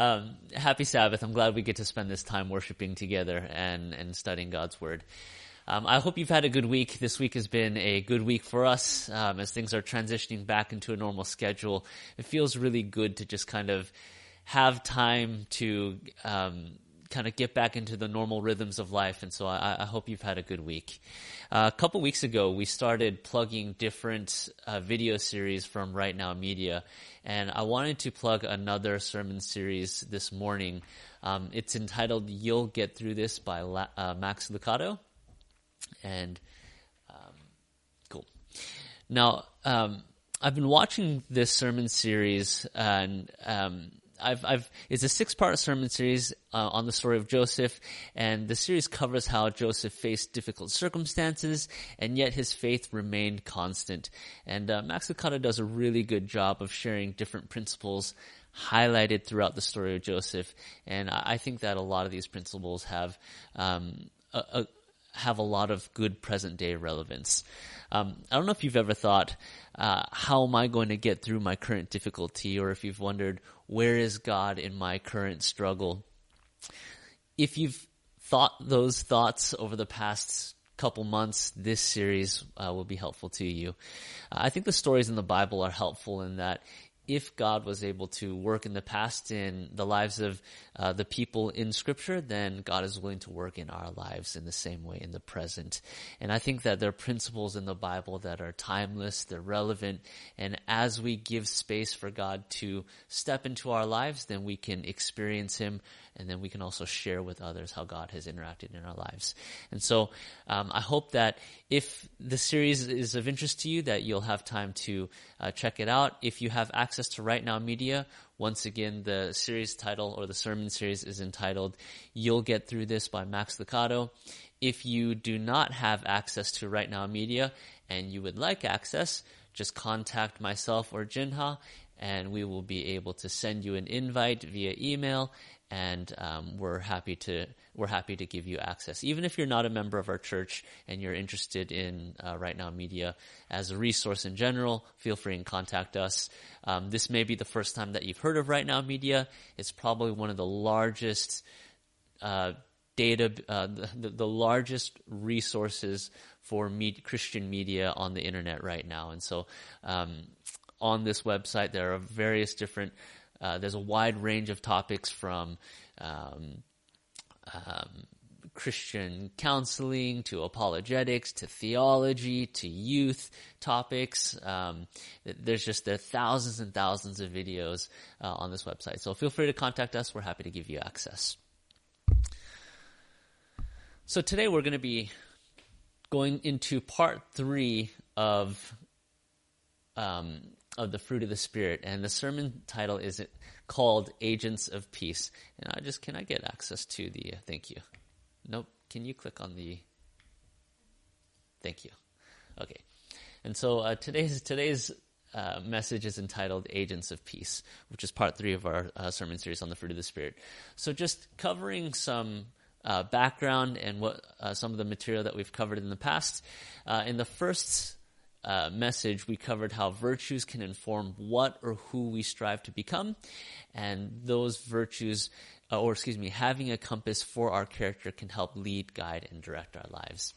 Um, happy Sabbath. I'm glad we get to spend this time worshiping together and, and studying God's Word. Um, I hope you've had a good week. This week has been a good week for us um, as things are transitioning back into a normal schedule. It feels really good to just kind of have time to um, kind of get back into the normal rhythms of life. And so I, I hope you've had a good week. Uh, a couple weeks ago, we started plugging different uh, video series from Right Now Media, and I wanted to plug another sermon series this morning. Um, it's entitled "You'll Get Through This" by La- uh, Max Lucado, and um, cool. Now, um, I've been watching this sermon series, and um, I've, I've, it's a six part sermon series uh, on the story of Joseph, and the series covers how Joseph faced difficult circumstances, and yet his faith remained constant. And uh, Max Lucado does a really good job of sharing different principles highlighted throughout the story of Joseph, and I, think that a lot of these principles have um, a, a, have a lot of good present day relevance. Um, I don't know if you've ever thought, uh, how am I going to get through my current difficulty, or if you've wondered, where is God in my current struggle? If you've thought those thoughts over the past couple months, this series uh, will be helpful to you. Uh, I think the stories in the Bible are helpful in that if God was able to work in the past in the lives of uh, the people in Scripture, then God is willing to work in our lives in the same way in the present. And I think that there are principles in the Bible that are timeless, they're relevant, and as we give space for God to step into our lives, then we can experience Him and then we can also share with others how God has interacted in our lives. And so um, I hope that if the series is of interest to you, that you'll have time to uh, check it out. If you have access to Right Now Media, once again, the series title or the sermon series is entitled "You'll Get Through This" by Max Lucado. If you do not have access to Right Now Media and you would like access, just contact myself or Jinha and we will be able to send you an invite via email and um, we're happy to we're happy to give you access. Even if you're not a member of our church and you're interested in uh, Right Now Media as a resource in general, feel free and contact us. Um, this may be the first time that you've heard of Right Now Media. It's probably one of the largest uh, data, uh, the, the, largest resources for med- Christian media on the internet right now. And so, um, on this website, there are various different uh, there's a wide range of topics from um, um, Christian counseling to apologetics to theology to youth topics. Um, there's just there thousands and thousands of videos uh, on this website. So feel free to contact us. We're happy to give you access. So today we're going to be going into part three of um, of the fruit of the Spirit. And the sermon title is called Agents of Peace. And I just, can I get access to the, uh, thank you. Nope. Can you click on the, thank you. Okay. And so uh, today's, today's uh, message is entitled Agents of Peace, which is part three of our uh, sermon series on the fruit of the Spirit. So just covering some uh, background and what uh, some of the material that we've covered in the past. In the first uh, message, we covered how virtues can inform what or who we strive to become, and those virtues, uh, or excuse me, having a compass for our character can help lead, guide, and direct our lives.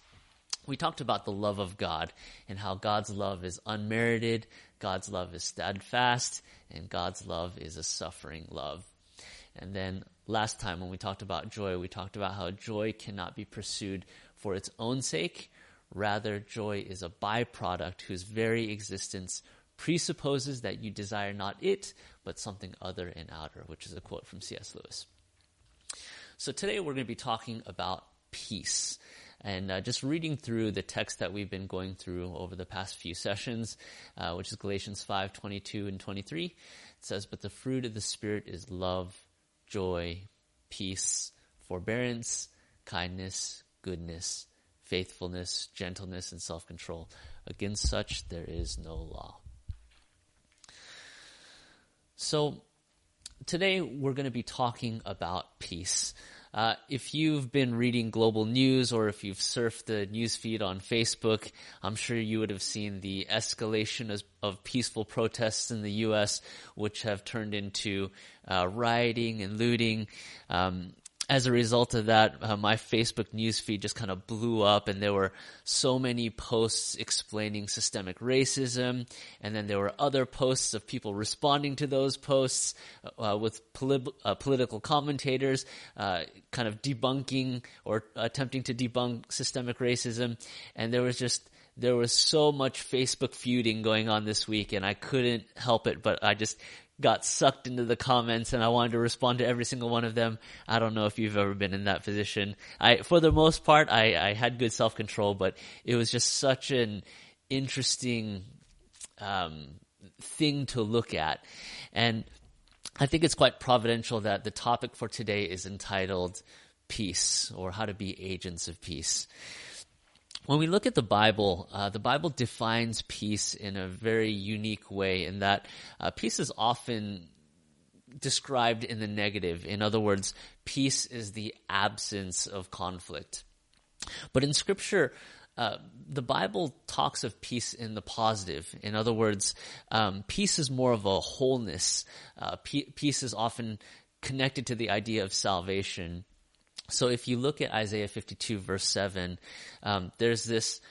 We talked about the love of God and how God's love is unmerited, God's love is steadfast, and God's love is a suffering love. And then last time when we talked about joy, we talked about how joy cannot be pursued for its own sake, Rather, joy is a byproduct whose very existence presupposes that you desire not it, but something other and outer, which is a quote from C.S. Lewis. So today we're going to be talking about peace. And uh, just reading through the text that we've been going through over the past few sessions, uh, which is Galatians 5, 22 and 23, it says, But the fruit of the Spirit is love, joy, peace, forbearance, kindness, goodness, faithfulness, gentleness, and self control. Against such there is no law. So, today we're going to be talking about peace. Uh, if you've been reading global news or if you've surfed the news feed on Facebook, I'm sure you would have seen the escalation of, of peaceful protests in the U.S., which have turned into uh, rioting and looting. Um, as a result of that, uh, my Facebook newsfeed just kind of blew up, and there were so many posts explaining systemic racism, and then there were other posts of people responding to those posts uh, with poli- uh, political commentators, uh, kind of debunking or attempting to debunk systemic racism, and there was just there was so much Facebook feuding going on this week, and I couldn't help it, but I just got sucked into the comments and I wanted to respond to every single one of them. I don't know if you've ever been in that position. I, for the most part, I, I had good self control, but it was just such an interesting, um, thing to look at. And I think it's quite providential that the topic for today is entitled peace or how to be agents of peace when we look at the Bible, uh, the Bible defines peace in a very unique way in that uh, peace is often described in the negative. In other words, peace is the absence of conflict. But in scripture, uh, the Bible talks of peace in the positive. In other words, um, peace is more of a wholeness. Uh, peace is often connected to the idea of salvation. So if you look at Isaiah 52 verse 7, um, there's this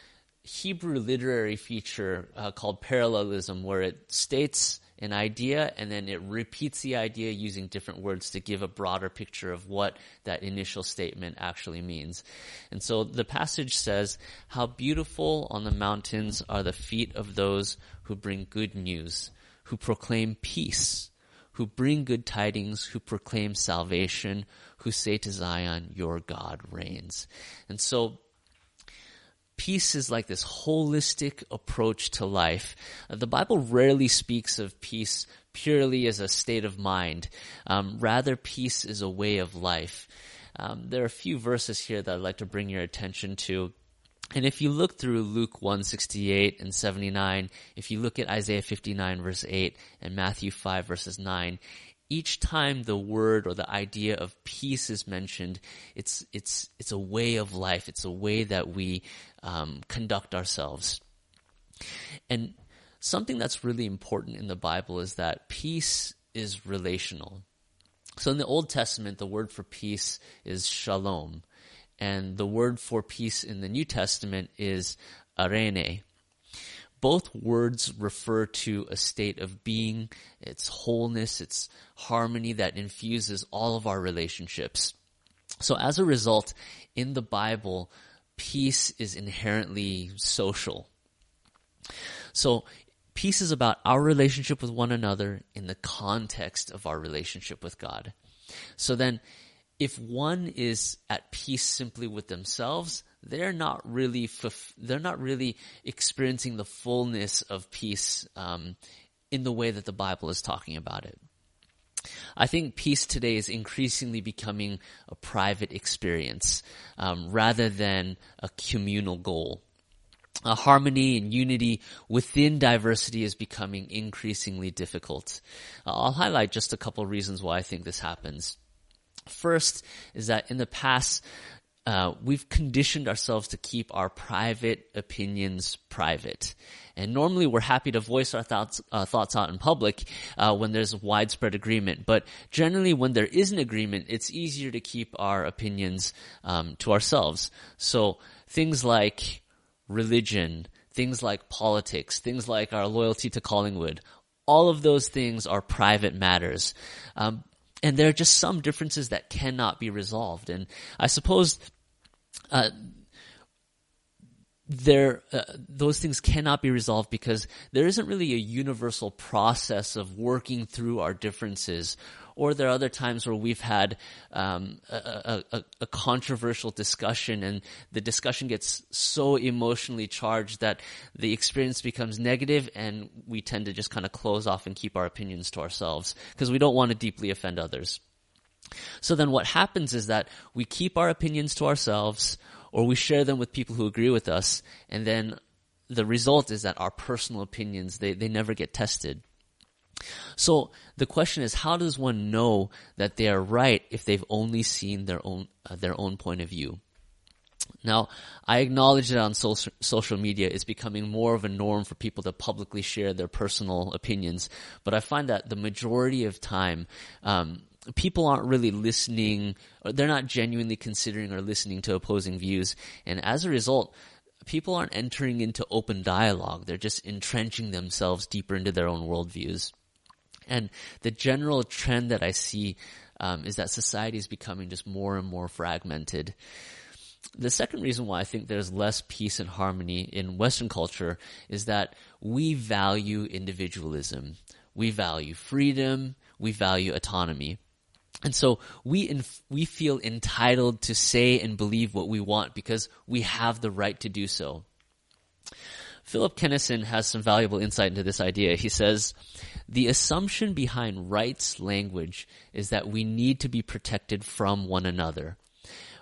Hebrew literary feature uh, called parallelism where it states an idea and then it repeats the idea using different words to give a broader picture of what that initial statement actually means. And so the passage says, how beautiful on the mountains are the feet of those who bring good news, who proclaim peace, who bring good tidings, who proclaim salvation, who say to Zion, your God reigns. And so, peace is like this holistic approach to life. Uh, the Bible rarely speaks of peace purely as a state of mind. Um, rather, peace is a way of life. Um, there are a few verses here that I'd like to bring your attention to. And if you look through Luke 168 and 79, if you look at Isaiah 59 verse 8 and Matthew 5 verses 9, each time the word or the idea of peace is mentioned, it's it's it's a way of life. It's a way that we um, conduct ourselves. And something that's really important in the Bible is that peace is relational. So in the Old Testament, the word for peace is shalom, and the word for peace in the New Testament is eirene. both words refer to a state of being, its wholeness, its harmony that infuses all of our relationships. So as a result, in the Bible, peace is inherently social. So peace is about our relationship with one another in the context of our relationship with God. So then, if one is at peace simply with themselves, they're not really they're not really experiencing the fullness of peace um, in the way that the Bible is talking about it. I think peace today is increasingly becoming a private experience um, rather than a communal goal. A harmony and unity within diversity is becoming increasingly difficult. Uh, I'll highlight just a couple reasons why I think this happens. First is that in the past, uh, we've conditioned ourselves to keep our private opinions private. And normally we're happy to voice our thoughts, uh, thoughts out in public, uh, when there's widespread agreement. But generally when there is an agreement, it's easier to keep our opinions, um, to ourselves. So things like religion, things like politics, things like our loyalty to Collingwood, all of those things are private matters. Um, and there are just some differences that cannot be resolved. And I suppose uh, there uh, those things cannot be resolved because there isn't really a universal process of working through our differences or there are other times where we've had um, a, a, a, controversial discussion and the discussion gets so emotionally charged that the experience becomes negative and we tend to just kind of close off and keep our opinions to ourselves because we don't want to deeply offend others. So then what happens is that we keep our opinions to ourselves or we share them with people who agree with us and then the result is that our personal opinions, they, they never get tested. So the question is, how does one know that they are right if they've only seen their own uh, their own point of view? Now, I acknowledge that on social, social media it's becoming more of a norm for people to publicly share their personal opinions, but I find that the majority of time, um, people aren't really listening, or they're not genuinely considering or listening to opposing views, and as a result, people aren't entering into open dialogue. They're just entrenching themselves deeper into their own worldviews. And the general trend that I see um, is that society is becoming just more and more fragmented. The second reason why I think there's less peace and harmony in Western culture is that we value individualism. We value freedom. We value autonomy. And so we inf- we feel entitled to say and believe what we want because we have the right to do so. Philip Kenneson has some valuable insight into this idea. He says, the assumption behind rights language is that we need to be protected from one another.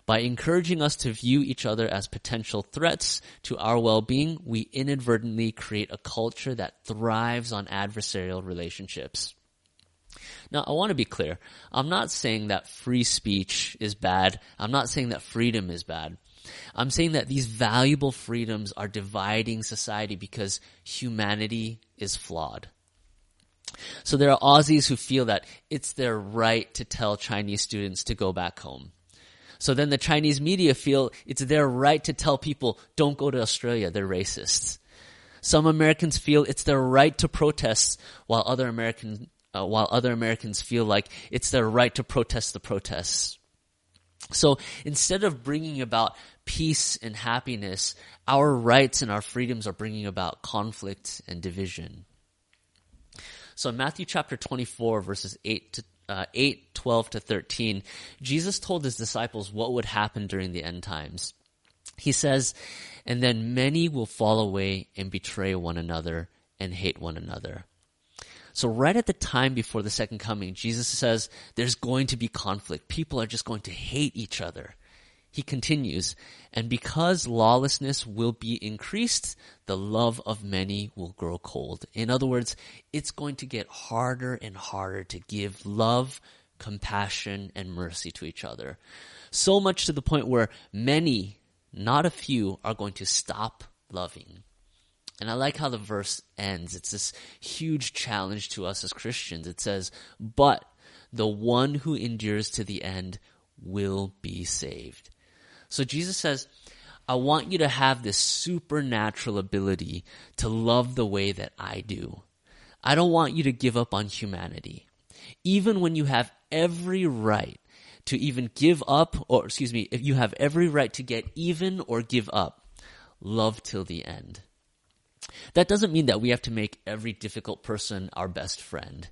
By encouraging us to view each other as potential threats to our well-being, we inadvertently create a culture that thrives on adversarial relationships. Now, I want to be clear. I'm not saying that free speech is bad. I'm not saying that freedom is bad. I'm saying that these valuable freedoms are dividing society because humanity is flawed. So there are Aussies who feel that it's their right to tell Chinese students to go back home. So then the Chinese media feel it's their right to tell people don't go to Australia, they're racists. Some Americans feel it's their right to protest while other American uh, while other Americans feel like it's their right to protest the protests. So instead of bringing about peace and happiness, our rights and our freedoms are bringing about conflict and division. So in Matthew chapter 24 verses 8 to uh, 8, 12 to 13, Jesus told his disciples what would happen during the end times. He says, and then many will fall away and betray one another and hate one another. So right at the time before the second coming, Jesus says there's going to be conflict. People are just going to hate each other. He continues, and because lawlessness will be increased, the love of many will grow cold. In other words, it's going to get harder and harder to give love, compassion, and mercy to each other. So much to the point where many, not a few, are going to stop loving. And I like how the verse ends. It's this huge challenge to us as Christians. It says, but the one who endures to the end will be saved. So Jesus says, I want you to have this supernatural ability to love the way that I do. I don't want you to give up on humanity. Even when you have every right to even give up, or excuse me, if you have every right to get even or give up, love till the end. That doesn't mean that we have to make every difficult person our best friend.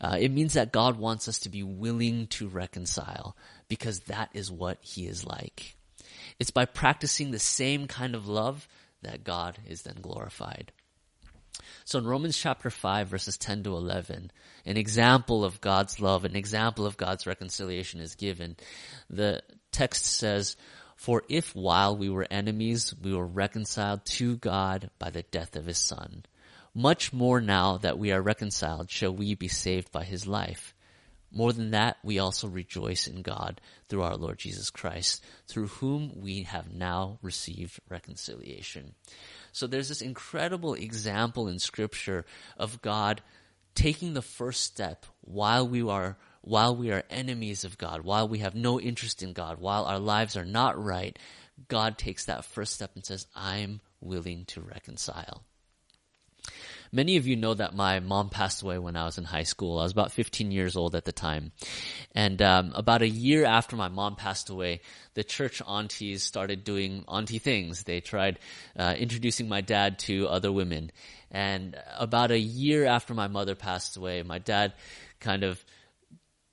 Uh, it means that God wants us to be willing to reconcile because that is what He is like. It's by practicing the same kind of love that God is then glorified. So in Romans chapter 5 verses 10 to 11, an example of God's love, an example of God's reconciliation is given. The text says, for if while we were enemies, we were reconciled to God by the death of his son, much more now that we are reconciled shall we be saved by his life. More than that, we also rejoice in God through our Lord Jesus Christ, through whom we have now received reconciliation. So there's this incredible example in scripture of God taking the first step while we are while we are enemies of God, while we have no interest in God, while our lives are not right, God takes that first step and says, I'm willing to reconcile. Many of you know that my mom passed away when I was in high school. I was about 15 years old at the time. And um, about a year after my mom passed away, the church aunties started doing auntie things. They tried uh, introducing my dad to other women. And about a year after my mother passed away, my dad kind of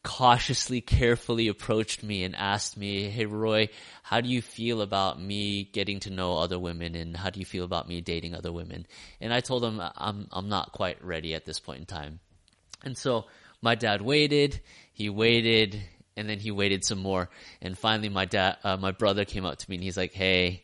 cautiously, carefully approached me and asked me, Hey, Roy, how do you feel about me getting to know other women and how do you feel about me dating other women? And I told him I'm, I'm not quite ready at this point in time. And so my dad waited, he waited, and then he waited some more. And finally my dad, uh, my brother came up to me and he's like, Hey,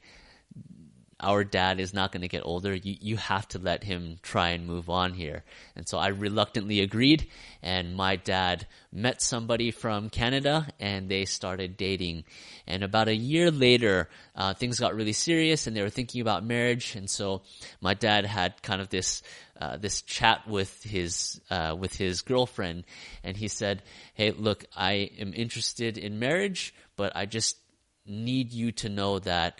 our dad is not going to get older. You, you have to let him try and move on here. And so I reluctantly agreed and my dad met somebody from Canada and they started dating. And about a year later, uh, things got really serious and they were thinking about marriage. And so my dad had kind of this, uh, this chat with his, uh, with his girlfriend and he said, Hey, look, I am interested in marriage, but I just need you to know that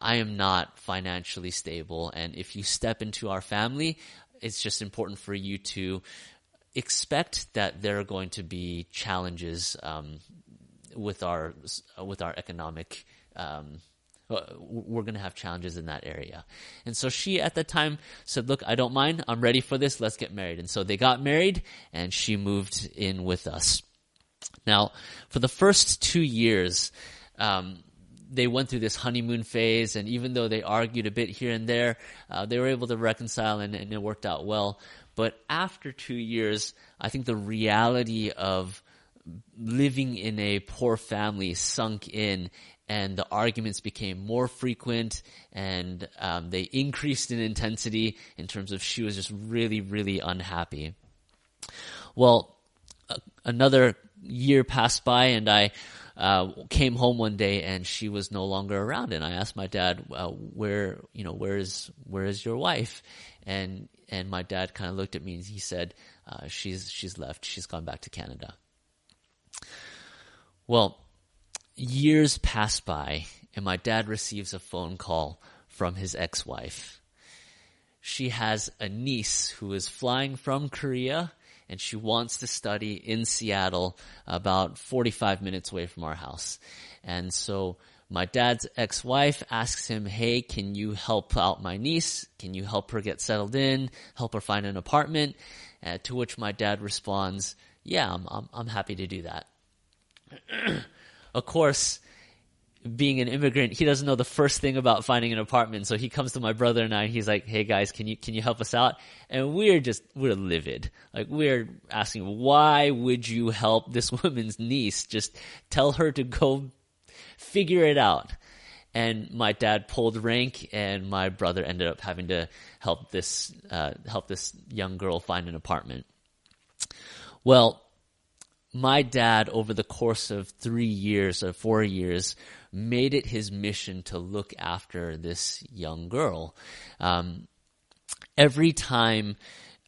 I am not financially stable. And if you step into our family, it's just important for you to expect that there are going to be challenges um, with our with our economic. Um, uh, we're going to have challenges in that area. And so she at the time said, look, I don't mind. I'm ready for this. Let's get married. And so they got married and she moved in with us. Now, for the first two years, um, they went through this honeymoon phase, and even though they argued a bit here and there, uh, they were able to reconcile, and, and, it worked out well. But after two years, I think the reality of living in a poor family sunk in, and the arguments became more frequent, and um, they increased in intensity in terms of she was just really, really unhappy. Well, another year passed by, and I uh, came home one day and she was no longer around. And I asked my dad, where, you know, where is, where is your wife? And, and my dad kind of looked at me and he said, uh, she's, she's left. She's gone back to Canada. Well, years pass by and my dad receives a phone call from his ex-wife. She has a niece who is flying from Korea and she wants to study in Seattle, about 45 minutes away from our house. And so my dad's ex-wife asks him, Hey, can you help out my niece? Can you help her get settled in? Help her find an apartment? Uh, to which my dad responds, Yeah, I'm, I'm, I'm happy to do that. of course, being an immigrant, he doesn't know the first thing about finding an apartment. So he comes to my brother and I, and he's like, "Hey guys, can you can you help us out?" And we're just we're livid. Like we're asking, "Why would you help this woman's niece? Just tell her to go figure it out." And my dad pulled rank, and my brother ended up having to help this uh, help this young girl find an apartment. Well, my dad, over the course of three years or four years, made it his mission to look after this young girl. Um, every time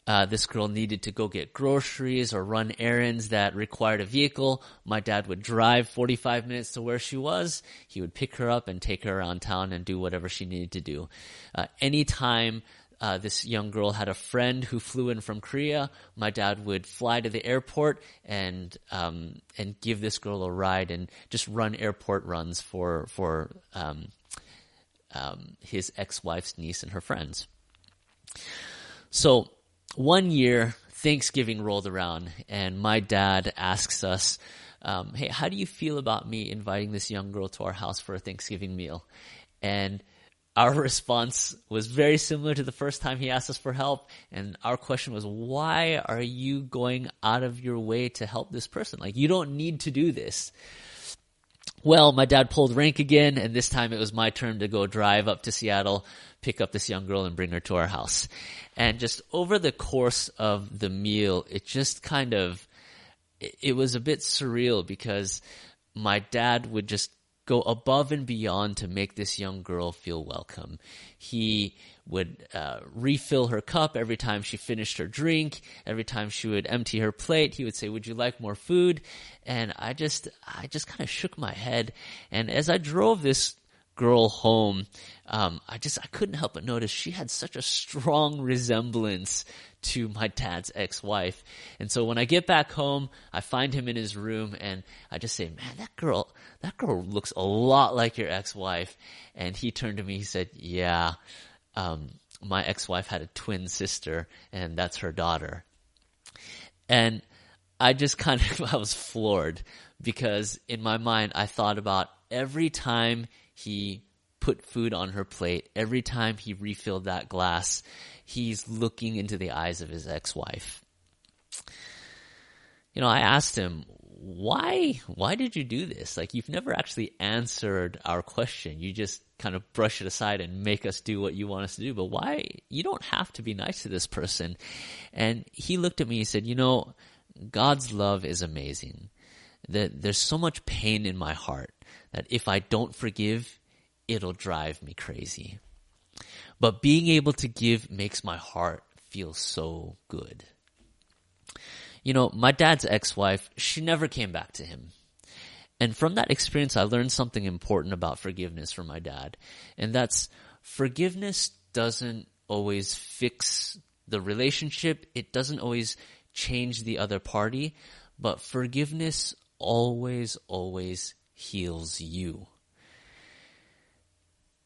uh, this girl needed to go get groceries or run errands that required a vehicle, my dad would drive 45 minutes to where she was. He would pick her up and take her around town and do whatever she needed to do. Uh, anytime uh, this young girl had a friend who flew in from Korea. My dad would fly to the airport and um, and give this girl a ride and just run airport runs for for um, um, his ex wife's niece and her friends. So one year, Thanksgiving rolled around, and my dad asks us. Um, hey, how do you feel about me inviting this young girl to our house for a Thanksgiving meal? And our response was very similar to the first time he asked us for help. And our question was, why are you going out of your way to help this person? Like, you don't need to do this. Well, my dad pulled rank again, and this time it was my turn to go drive up to Seattle, pick up this young girl and bring her to our house. And just over the course of the meal, it just kind of, it was a bit surreal because my dad would just go above and beyond to make this young girl feel welcome. He would uh, refill her cup every time she finished her drink. Every time she would empty her plate, he would say, "Would you like more food?" And I just, I just kind of shook my head. And as I drove this girl home, um, I just I couldn't help but notice she had such a strong resemblance to my dad's ex-wife. And so when I get back home, I find him in his room and I just say, "Man, that girl, that girl looks a lot like your ex-wife." And he turned to me, he said, "Yeah, um, my ex-wife had a twin sister, and that's her daughter." And I just kind of I was floored because in my mind I thought about every time he put food on her plate, every time he refilled that glass, he's looking into the eyes of his ex-wife. You know, I asked him, why why did you do this? Like you've never actually answered our question. You just kind of brush it aside and make us do what you want us to do. But why you don't have to be nice to this person. And he looked at me and said you know god's love is amazing. That there's so much pain in my heart that if i don't forgive it'll drive me crazy but being able to give makes my heart feel so good you know, my dad's ex-wife, she never came back to him. And from that experience, I learned something important about forgiveness from my dad. And that's forgiveness doesn't always fix the relationship. It doesn't always change the other party, but forgiveness always, always heals you.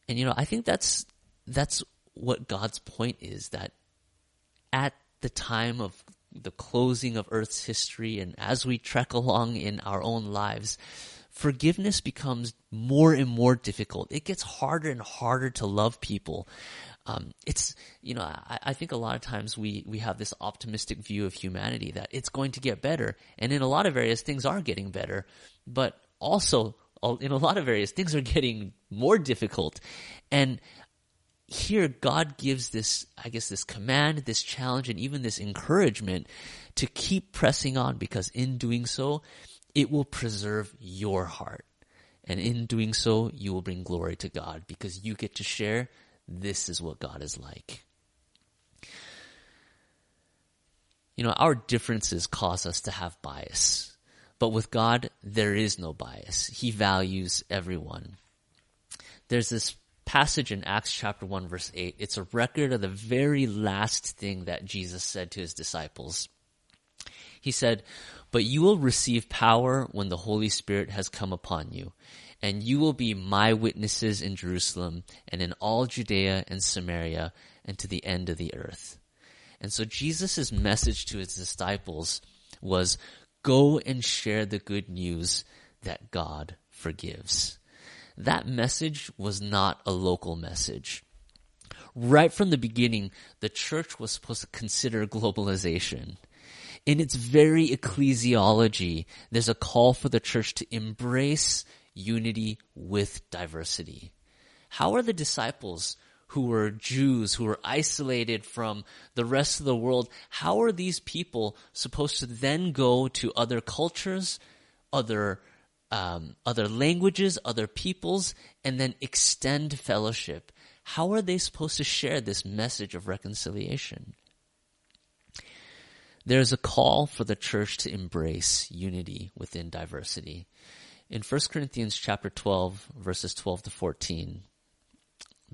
And you know, I think that's, that's what God's point is that at the time of the closing of Earth's history and as we trek along in our own lives, forgiveness becomes more and more difficult. It gets harder and harder to love people. Um, it's, you know, I, I, think a lot of times we, we have this optimistic view of humanity that it's going to get better. And in a lot of areas, things are getting better. But also, in a lot of areas, things are getting more difficult. And here God gives this, I guess, this command, this challenge, and even this encouragement to keep pressing on because in doing so, it will preserve your heart. And in doing so, you will bring glory to God because you get to share this is what God is like. You know, our differences cause us to have bias. But with God, there is no bias. He values everyone. There's this passage in Acts chapter 1 verse 8, it's a record of the very last thing that Jesus said to his disciples. He said, but you will receive power when the Holy Spirit has come upon you, and you will be my witnesses in Jerusalem and in all Judea and Samaria and to the end of the earth. And so Jesus' message to his disciples was, go and share the good news that God forgives that message was not a local message. Right from the beginning, the church was supposed to consider globalization. In its very ecclesiology, there's a call for the church to embrace unity with diversity. How are the disciples who were Jews, who were isolated from the rest of the world, how are these people supposed to then go to other cultures, other um, other languages, other peoples, and then extend fellowship. How are they supposed to share this message of reconciliation? There's a call for the church to embrace unity within diversity. In 1 Corinthians chapter 12, verses 12 to 14,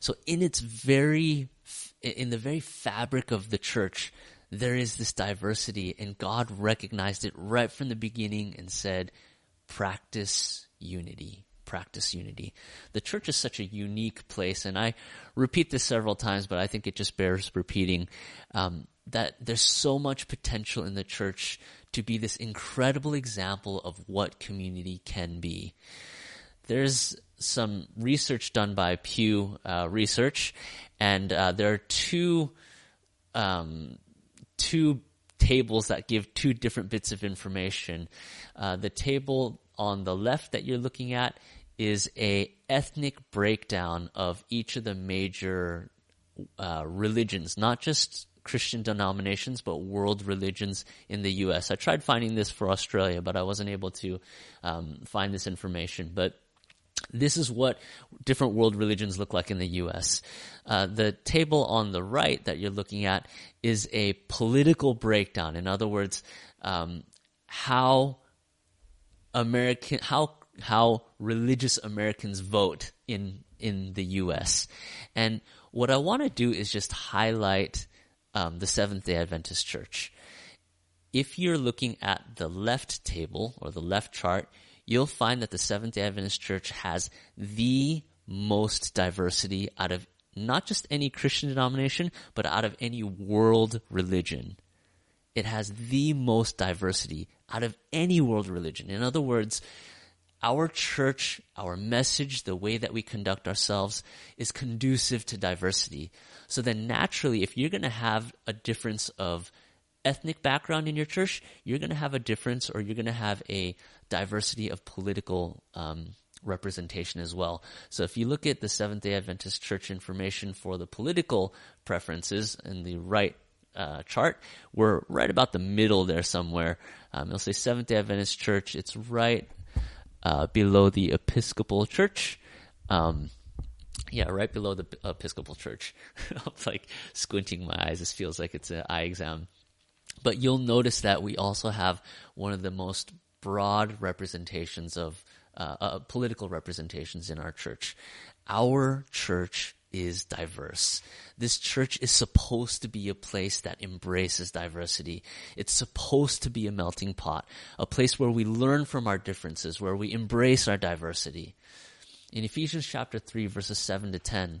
So in its very, in the very fabric of the church, there is this diversity and God recognized it right from the beginning and said, practice unity. Practice unity. The church is such a unique place, and I repeat this several times, but I think it just bears repeating um, that there's so much potential in the church to be this incredible example of what community can be. There's some research done by Pew uh, Research, and uh, there are two um, two tables that give two different bits of information. Uh, the table on the left that you're looking at is a ethnic breakdown of each of the major uh, religions, not just Christian denominations, but world religions in the U.S. I tried finding this for Australia, but I wasn't able to um, find this information. But this is what different world religions look like in the U.S. Uh, the table on the right that you're looking at is a political breakdown. In other words, um, how American, how how religious Americans vote in in the U.S. And what I want to do is just highlight um, the Seventh Day Adventist Church. if you're looking at the left table or the left chart, you'll find that the Seventh day Adventist Church has the most diversity out of not just any Christian denomination, but out of any world religion. It has the most diversity out of any world religion. In other words, our church, our message, the way that we conduct ourselves is conducive to diversity. So then naturally, if you're going to have a difference of ethnic background in your church, you're going to have a difference or you're going to have a diversity of political um, representation as well. So if you look at the Seventh day Adventist church information for the political preferences in the right uh, chart, we're right about the middle there somewhere. Um, it'll say Seventh day Adventist church. It's right uh, below the Episcopal church. Um, yeah, right below the Episcopal church. I'm like squinting my eyes. This feels like it's an eye exam. But you'll notice that we also have one of the most broad representations of uh, uh, political representations in our church. Our church is diverse. This church is supposed to be a place that embraces diversity. It's supposed to be a melting pot, a place where we learn from our differences, where we embrace our diversity. In Ephesians chapter 3 verses 7 to 10,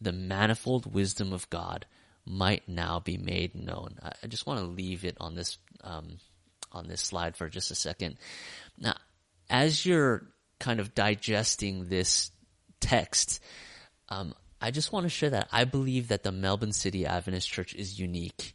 the manifold wisdom of God might now be made known. I just want to leave it on this um, on this slide for just a second. Now, as you're kind of digesting this text, um, I just want to share that I believe that the Melbourne City Adventist Church is unique.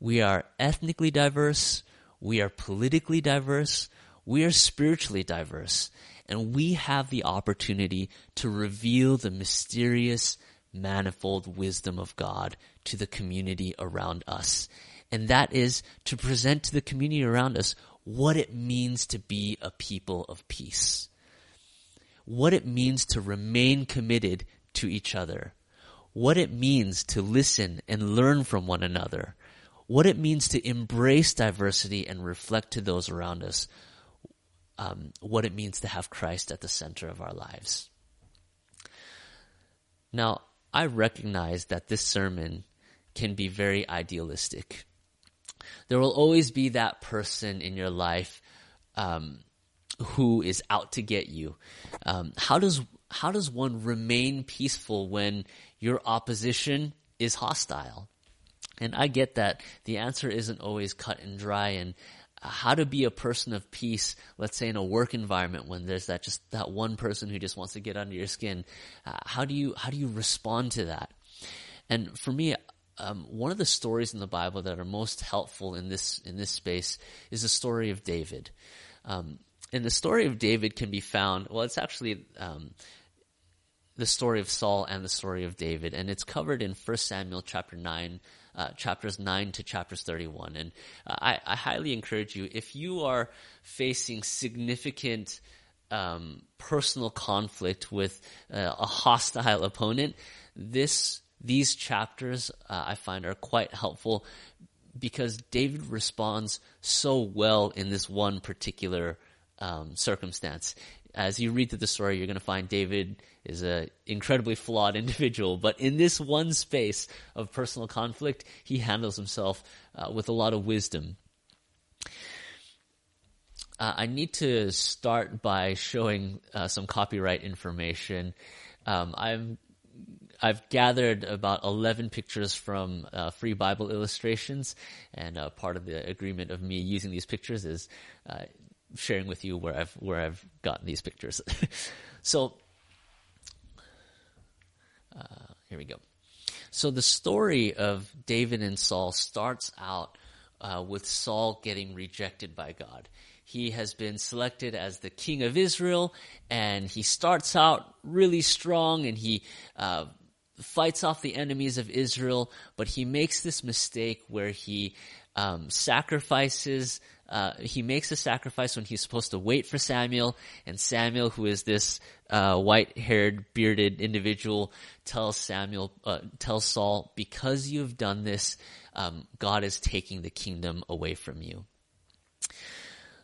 We are ethnically diverse. We are politically diverse. We are spiritually diverse. And we have the opportunity to reveal the mysterious, manifold wisdom of God to the community around us. And that is to present to the community around us what it means to be a people of peace what it means to remain committed to each other, what it means to listen and learn from one another, what it means to embrace diversity and reflect to those around us, um, what it means to have Christ at the center of our lives. Now, I recognize that this sermon can be very idealistic. There will always be that person in your life um, who is out to get you. Um, how does how does one remain peaceful when your opposition is hostile? And I get that the answer isn't always cut and dry and how to be a person of peace, let's say in a work environment when there's that just that one person who just wants to get under your skin. Uh, how do you how do you respond to that? And for me, um, one of the stories in the Bible that are most helpful in this in this space is the story of David. Um, and the story of David can be found, well, it's actually um, the story of Saul and the story of David, and it's covered in 1 Samuel chapter 9, uh, chapters 9 to chapters 31. And uh, I, I, highly encourage you, if you are facing significant um, personal conflict with uh, a hostile opponent, this these chapters uh, I find are quite helpful because David responds so well in this one particular um, circumstance. As you read through the story, you're going to find David is an incredibly flawed individual, but in this one space of personal conflict, he handles himself uh, with a lot of wisdom. Uh, I need to start by showing uh, some copyright information. Um, I'm I've gathered about 11 pictures from uh, Free Bible Illustrations, and uh, part of the agreement of me using these pictures is uh, sharing with you where I've where I've gotten these pictures. so uh, here we go. So the story of David and Saul starts out uh, with Saul getting rejected by God. He has been selected as the king of Israel, and he starts out really strong, and he uh, fights off the enemies of Israel. But he makes this mistake where he um, sacrifices. Uh, he makes a sacrifice when he's supposed to wait for Samuel, and Samuel, who is this uh, white-haired, bearded individual, tells Samuel, uh, tells Saul, "Because you have done this, um, God is taking the kingdom away from you."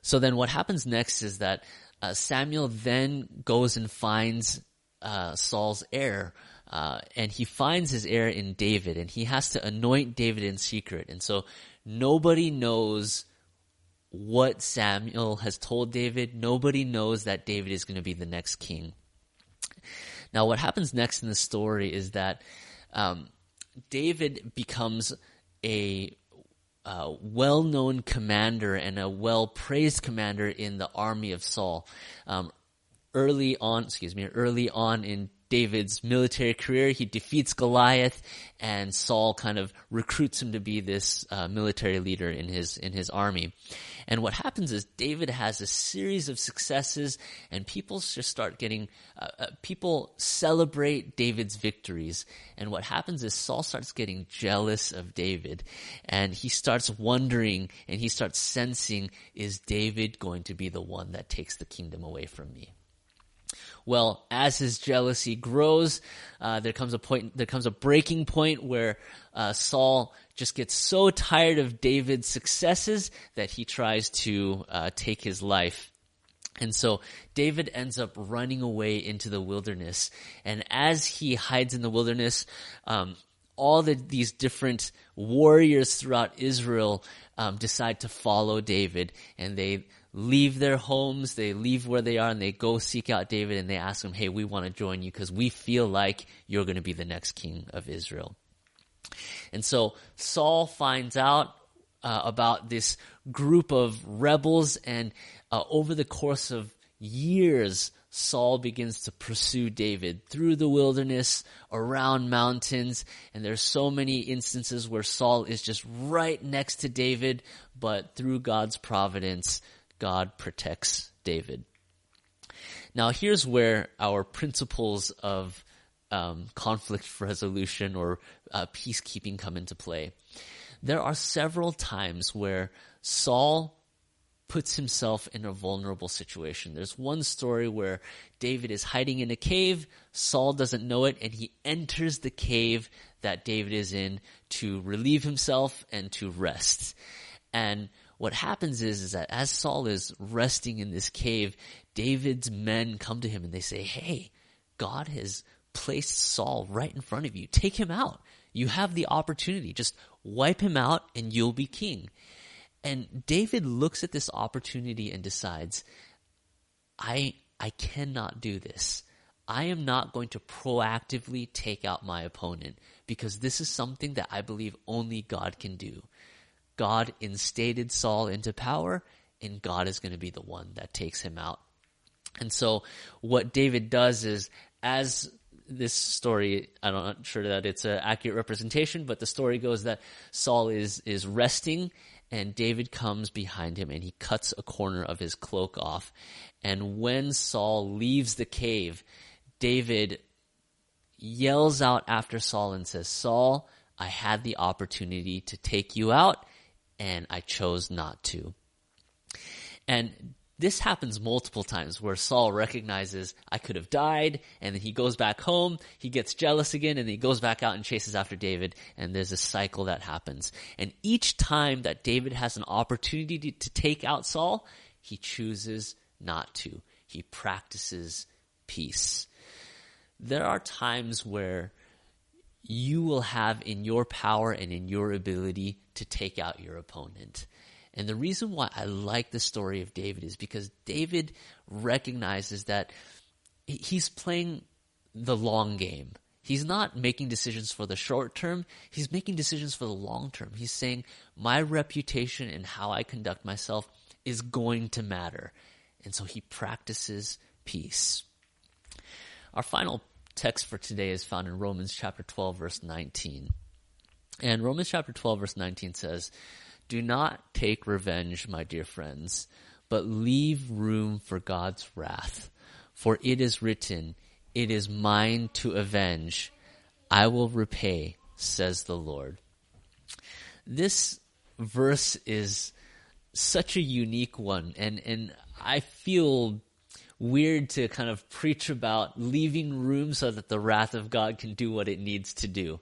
So then, what happens next is that uh, Samuel then goes and finds uh, Saul's heir. Uh, and he finds his heir in David, and he has to anoint David in secret. And so nobody knows what Samuel has told David. Nobody knows that David is going to be the next king. Now, what happens next in the story is that um, David becomes a uh, well-known commander and a well-praised commander in the army of Saul. Um, early on, excuse me, early on in David's military career. He defeats Goliath, and Saul kind of recruits him to be this uh, military leader in his in his army. And what happens is David has a series of successes, and people just start getting uh, uh, people celebrate David's victories. And what happens is Saul starts getting jealous of David, and he starts wondering, and he starts sensing, is David going to be the one that takes the kingdom away from me? Well, as his jealousy grows, uh, there comes a point, there comes a breaking point where uh, Saul just gets so tired of David's successes that he tries to uh, take his life. And so David ends up running away into the wilderness. And as he hides in the wilderness, um, all the, these different warriors throughout Israel um, decide to follow David, and they leave their homes, they leave where they are, and they go seek out David and they ask him, hey, we want to join you because we feel like you're going to be the next king of Israel. And so Saul finds out uh, about this group of rebels, and uh, over the course of years, Saul begins to pursue David through the wilderness, around mountains, and there's so many instances where Saul is just right next to David, but through God's providence, God protects David. Now, here's where our principles of um, conflict resolution or uh, peacekeeping come into play. There are several times where Saul puts himself in a vulnerable situation. There's one story where David is hiding in a cave, Saul doesn't know it, and he enters the cave that David is in to relieve himself and to rest. And what happens is, is that as Saul is resting in this cave, David's men come to him and they say, Hey, God has placed Saul right in front of you. Take him out. You have the opportunity. Just wipe him out and you'll be king. And David looks at this opportunity and decides, I, I cannot do this. I am not going to proactively take out my opponent because this is something that I believe only God can do. God instated Saul into power, and God is going to be the one that takes him out. And so, what David does is, as this story, I'm not sure that it's an accurate representation, but the story goes that Saul is is resting, and David comes behind him and he cuts a corner of his cloak off. And when Saul leaves the cave, David yells out after Saul and says, Saul, I had the opportunity to take you out and I chose not to. And this happens multiple times where Saul recognizes I could have died, and then he goes back home, he gets jealous again, and he goes back out and chases after David, and there's a cycle that happens. And each time that David has an opportunity to, to take out Saul, he chooses not to. He practices peace. There are times where you will have in your power and in your ability to take out your opponent. And the reason why I like the story of David is because David recognizes that he's playing the long game. He's not making decisions for the short term. He's making decisions for the long term. He's saying, my reputation and how I conduct myself is going to matter. And so he practices peace. Our final text for today is found in Romans chapter 12 verse 19. And Romans chapter 12 verse 19 says, Do not take revenge, my dear friends, but leave room for God's wrath. For it is written, It is mine to avenge. I will repay, says the Lord. This verse is such a unique one, and and I feel weird to kind of preach about leaving room so that the wrath of God can do what it needs to do.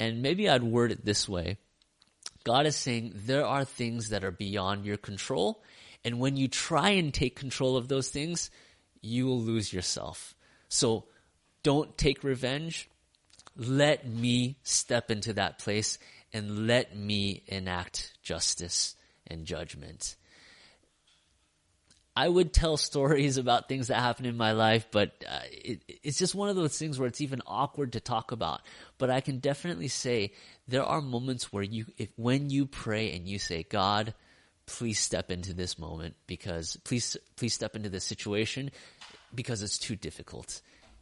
And maybe I'd word it this way. God is saying there are things that are beyond your control. And when you try and take control of those things, you will lose yourself. So don't take revenge. Let me step into that place and let me enact justice and judgment. I would tell stories about things that happen in my life, but uh, it, it's just one of those things where it's even awkward to talk about. But I can definitely say there are moments where you, if, when you pray and you say, God, please step into this moment because please, please step into this situation because it's too difficult.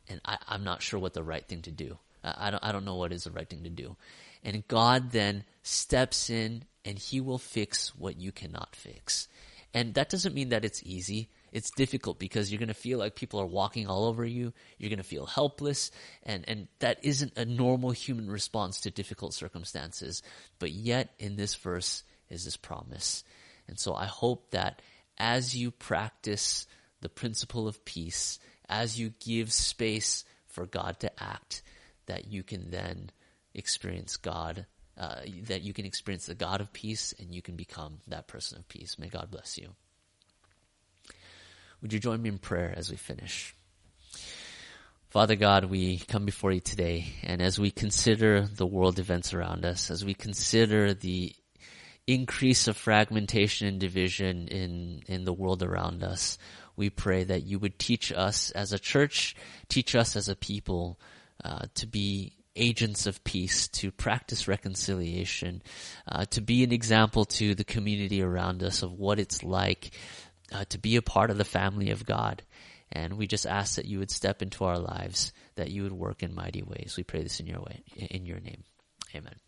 And I, am not sure what the right thing to do. I, I don't, I don't know what is the right thing to do. And God then steps in and he will fix what you cannot fix. And that doesn't mean that it's easy. It's difficult because you're going to feel like people are walking all over you. You're going to feel helpless. And, and that isn't a normal human response to difficult circumstances. But yet in this verse is this promise. And so I hope that as you practice the principle of peace, as you give space for God to act, that you can then experience God uh, that you can experience the God of peace and you can become that person of peace. May God bless you. Would you join me in prayer as we finish? Father God, we come before you today, and as we consider the world events around us, as we consider the increase of fragmentation and division in, in the world around us, we pray that you would teach us as a church, teach us as a people, uh, to be agents of peace, to practice reconciliation, uh, to be an example to the community around us of what it's like uh, to be a part of the family of God. And we just ask that you would step into our lives, that you would work in mighty ways. We pray this in your way, in your name. Amen.